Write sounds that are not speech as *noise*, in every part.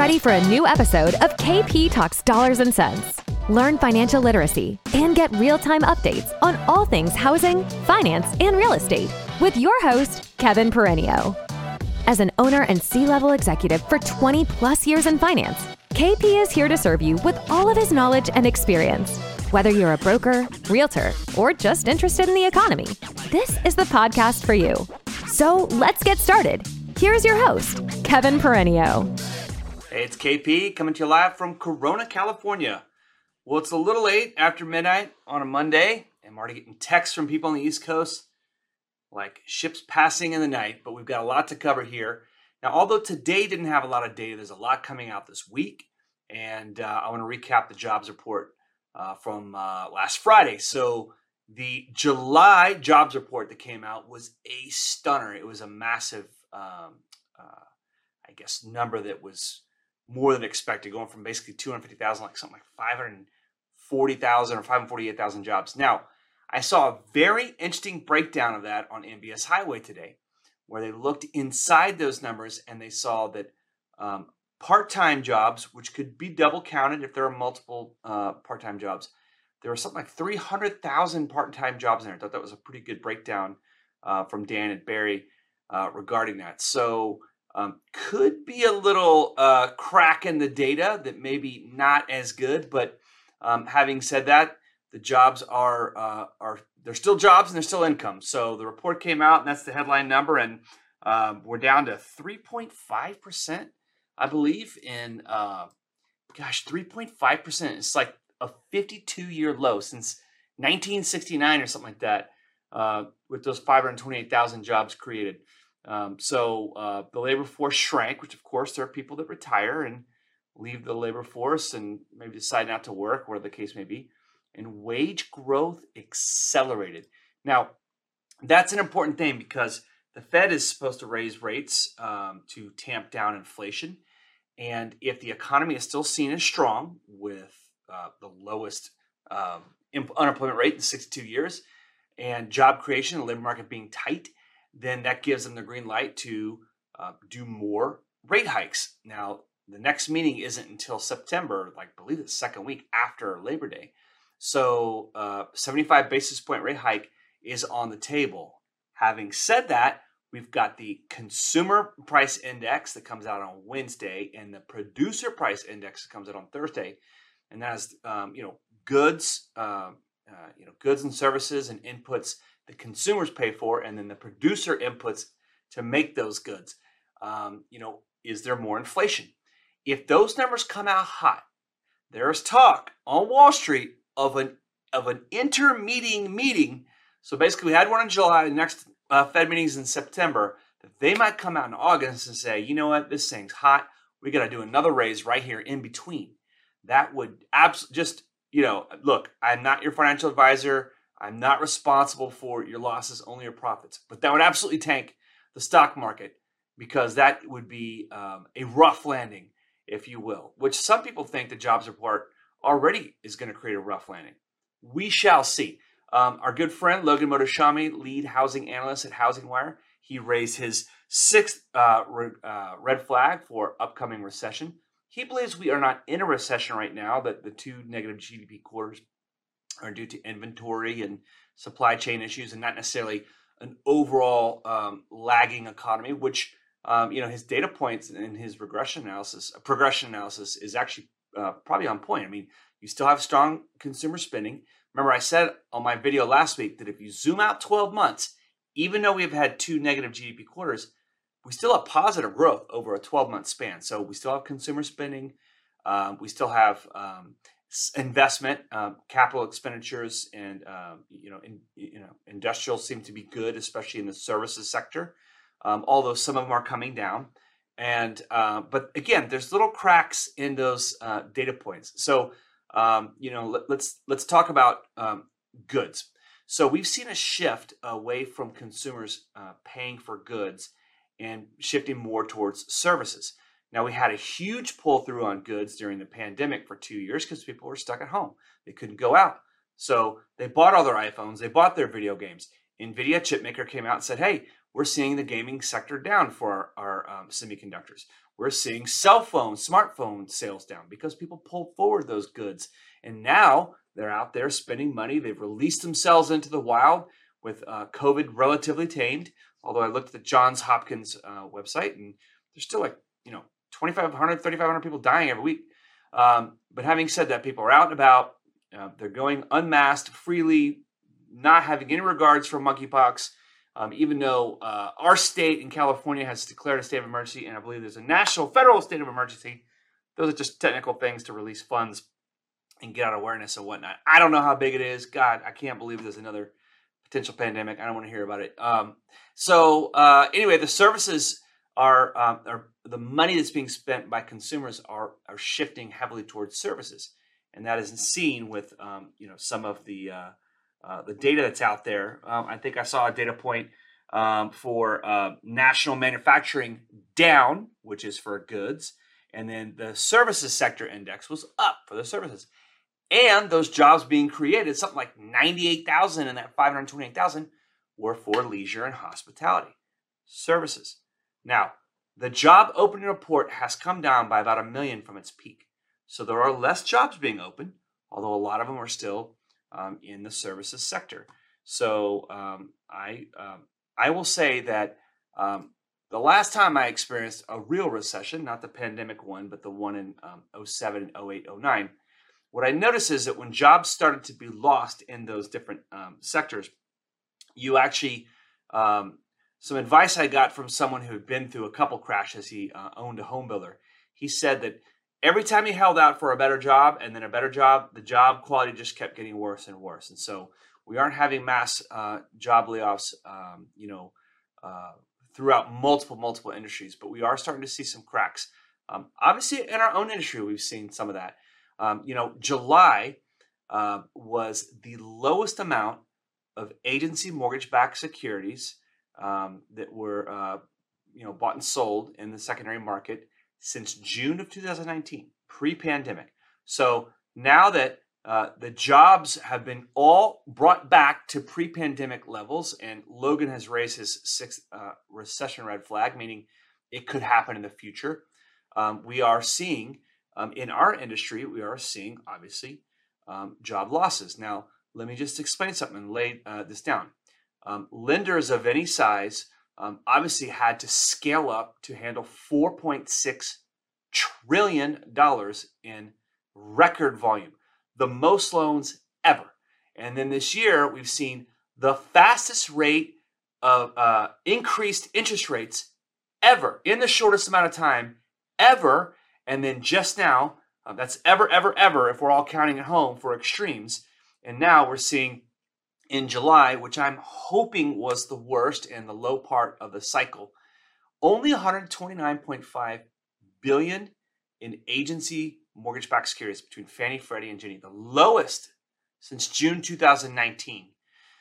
ready for a new episode of KP Talks Dollars and Sense. Learn financial literacy and get real time updates on all things housing, finance, and real estate with your host, Kevin Peranio. As an owner and C level executive for 20 plus years in finance, KP is here to serve you with all of his knowledge and experience. Whether you're a broker, realtor, or just interested in the economy, this is the podcast for you. So let's get started. Here's your host, Kevin Peranio. Hey, it's KP coming to you live from Corona, California. Well, it's a little late after midnight on a Monday. I'm already getting texts from people on the East Coast like ships passing in the night, but we've got a lot to cover here. Now, although today didn't have a lot of data, there's a lot coming out this week, and uh, I want to recap the jobs report uh, from uh, last Friday. So, the July jobs report that came out was a stunner. It was a massive, um, uh, I guess, number that was more than expected, going from basically 250,000, like something like 540,000 or 548,000 jobs. Now, I saw a very interesting breakdown of that on MBS Highway today, where they looked inside those numbers and they saw that um, part-time jobs, which could be double counted if there are multiple uh, part-time jobs, there were something like 300,000 part-time jobs in there. I thought that was a pretty good breakdown uh, from Dan and Barry uh, regarding that. So um, could be a little uh, crack in the data that maybe not as good. But um, having said that, the jobs are uh, are they're still jobs and they're still income. So the report came out, and that's the headline number, and um, we're down to 3.5 percent, I believe. In uh, gosh, 3.5 percent. It's like a 52 year low since 1969 or something like that. Uh, with those 528,000 jobs created. Um, so uh, the labor force *laughs* shrank, which of course there are people that retire and leave the labor force and maybe decide not to work, whatever the case may be and wage growth accelerated. Now, that's an important thing because the Fed is supposed to raise rates um, to tamp down inflation. And if the economy is still seen as strong with uh, the lowest um, unemployment rate in 62 years and job creation, the labor market being tight, then that gives them the green light to uh, do more rate hikes. Now, the next meeting isn't until September, like I believe the second week after Labor Day. So, uh, 75 basis point rate hike is on the table. Having said that, we've got the consumer price index that comes out on Wednesday and the producer price index that comes out on Thursday. And that is, um, you know, goods, uh, uh, you know, goods and services and inputs the consumers pay for, and then the producer inputs to make those goods. Um, you know, is there more inflation? If those numbers come out hot, there's talk on Wall Street of an of an intermeeting meeting. So basically, we had one in July. The next uh, Fed meetings in September. That they might come out in August and say, you know what, this thing's hot. We got to do another raise right here in between. That would absolutely just you know, look. I'm not your financial advisor. I'm not responsible for your losses, only your profits. But that would absolutely tank the stock market because that would be um, a rough landing, if you will, which some people think the jobs report already is going to create a rough landing. We shall see. Um, our good friend Logan Mohtashami, lead housing analyst at Housing Wire, he raised his sixth uh, re- uh, red flag for upcoming recession. He believes we are not in a recession right now, that the two negative GDP quarters are due to inventory and supply chain issues and not necessarily an overall um, lagging economy, which um, you know his data points in his regression analysis, progression analysis is actually uh, probably on point. I mean, you still have strong consumer spending. Remember, I said on my video last week that if you zoom out 12 months, even though we've had two negative GDP quarters, we still have positive growth over a 12 month span. So we still have consumer spending. Um, we still have um, investment, um, capital expenditures, and um, you know, in, you know, industrial seem to be good, especially in the services sector. Um, although some of them are coming down. And uh, but again, there's little cracks in those uh, data points. So um, you know, let, us let's, let's talk about um, goods. So we've seen a shift away from consumers uh, paying for goods and shifting more towards services. Now we had a huge pull through on goods during the pandemic for two years because people were stuck at home; they couldn't go out. So they bought all their iPhones, they bought their video games. Nvidia chipmaker came out and said, "Hey, we're seeing the gaming sector down for our, our um, semiconductors. We're seeing cell phone, smartphone sales down because people pulled forward those goods. And now they're out there spending money. They've released themselves into the wild with uh, COVID relatively tamed. Although I looked at the Johns Hopkins uh, website and there's still like, you know, 2,500, 3,500 people dying every week. Um, but having said that, people are out and about. Uh, they're going unmasked freely, not having any regards for monkeypox. Um, even though uh, our state in California has declared a state of emergency, and I believe there's a national, federal state of emergency. Those are just technical things to release funds and get out awareness and whatnot. I don't know how big it is. God, I can't believe there's another potential pandemic. I don't want to hear about it. Um, so uh, anyway, the services are, um, are the money that's being spent by consumers are are shifting heavily towards services, and that is seen with um, you know some of the uh, uh, the data that's out there. Um, I think I saw a data point um, for uh, national manufacturing down, which is for goods, and then the services sector index was up for the services. And those jobs being created, something like 98,000 and that 528,000 were for leisure and hospitality services. Now, the job opening report has come down by about a million from its peak. So there are less jobs being open, although a lot of them are still um, in the services sector. So um, I um, I will say that um, the last time I experienced a real recession, not the pandemic one, but the one in um, 07, 08, 09, what I noticed is that when jobs started to be lost in those different um, sectors, you actually some advice I got from someone who had been through a couple crashes. He uh, owned a home builder. He said that every time he held out for a better job and then a better job, the job quality just kept getting worse and worse. And so we aren't having mass uh, job layoffs, um, you know, uh, throughout multiple, multiple industries, but we are starting to see some cracks. Um, obviously, in our own industry, we've seen some of that. Um, you know, July uh, was the lowest amount of agency mortgage-backed securities um, that were, uh, you know, bought and sold in the secondary market since June of 2019, pre-pandemic. So now that uh, the jobs have been all brought back to pre-pandemic levels, and Logan has raised his sixth uh, recession red flag, meaning it could happen in the future. Um, we are seeing um, in our industry, we are seeing obviously um, job losses. Now, let me just explain something and lay uh, this down. Um, lenders of any size um, obviously had to scale up to handle 4.6 trillion dollars in record volume, the most loans ever. And then this year, we've seen the fastest rate of uh, increased interest rates ever in the shortest amount of time ever. And then just now, uh, that's ever, ever, ever, if we're all counting at home for extremes. And now we're seeing in July, which I'm hoping was the worst and the low part of the cycle, only 129.5 billion in agency mortgage-backed securities between Fannie, Freddie, and Ginnie, the lowest since June 2019.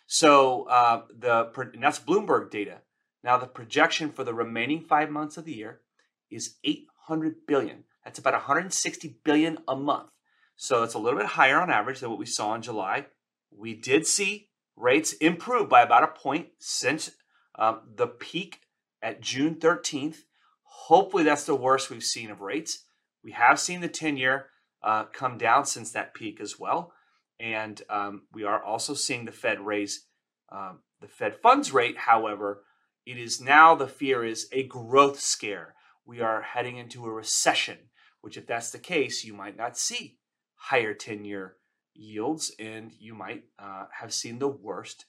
So uh, the and that's Bloomberg data. Now the projection for the remaining five months of the year is 800 billion. That's about 160 billion a month. So it's a little bit higher on average than what we saw in July. We did see rates improved by about a point since um, the peak at June 13th. Hopefully, that's the worst we've seen of rates. We have seen the 10 year uh, come down since that peak as well. And um, we are also seeing the Fed raise um, the Fed funds rate. However, it is now the fear is a growth scare. We are heading into a recession, which, if that's the case, you might not see higher 10 year yields, and you might uh, have seen the worst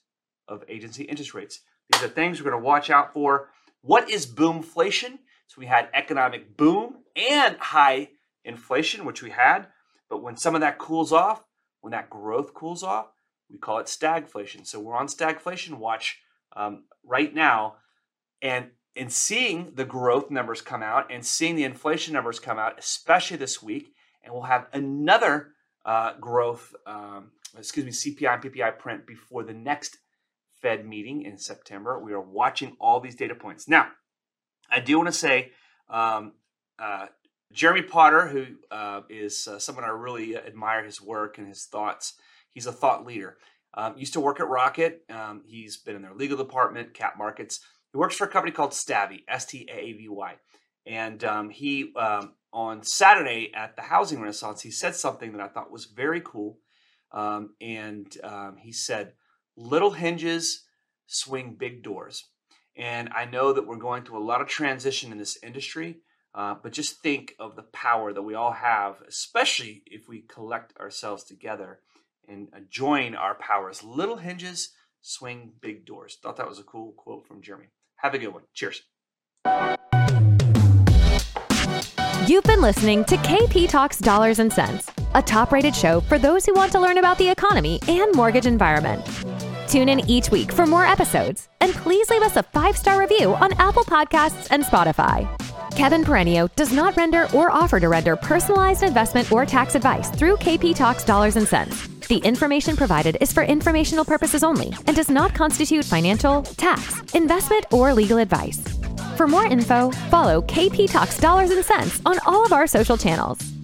of agency interest rates. These are things we're going to watch out for. What is boomflation? So we had economic boom and high inflation, which we had, but when some of that cools off, when that growth cools off, we call it stagflation. So we're on stagflation watch um, right now, and in seeing the growth numbers come out and seeing the inflation numbers come out, especially this week, and we'll have another uh, growth, um, excuse me, CPI and PPI print before the next Fed meeting in September. We are watching all these data points. Now, I do want to say um, uh, Jeremy Potter, who uh, is uh, someone I really admire his work and his thoughts, he's a thought leader. Um, used to work at Rocket. Um, he's been in their legal department, cap markets. He works for a company called Staavy, S T A A V Y. And um, he, um, on Saturday at the Housing Renaissance, he said something that I thought was very cool. Um, and um, he said, Little hinges swing big doors. And I know that we're going through a lot of transition in this industry, uh, but just think of the power that we all have, especially if we collect ourselves together and uh, join our powers. Little hinges swing big doors. Thought that was a cool quote from Jeremy. Have a good one. Cheers. You've been listening to KP Talks Dollars and Sense, a top rated show for those who want to learn about the economy and mortgage environment. Tune in each week for more episodes, and please leave us a five star review on Apple Podcasts and Spotify. Kevin Peranio does not render or offer to render personalized investment or tax advice through KP Talks Dollars and Sense. The information provided is for informational purposes only and does not constitute financial, tax, investment, or legal advice. For more info, follow KP Talks Dollars and Sense on all of our social channels.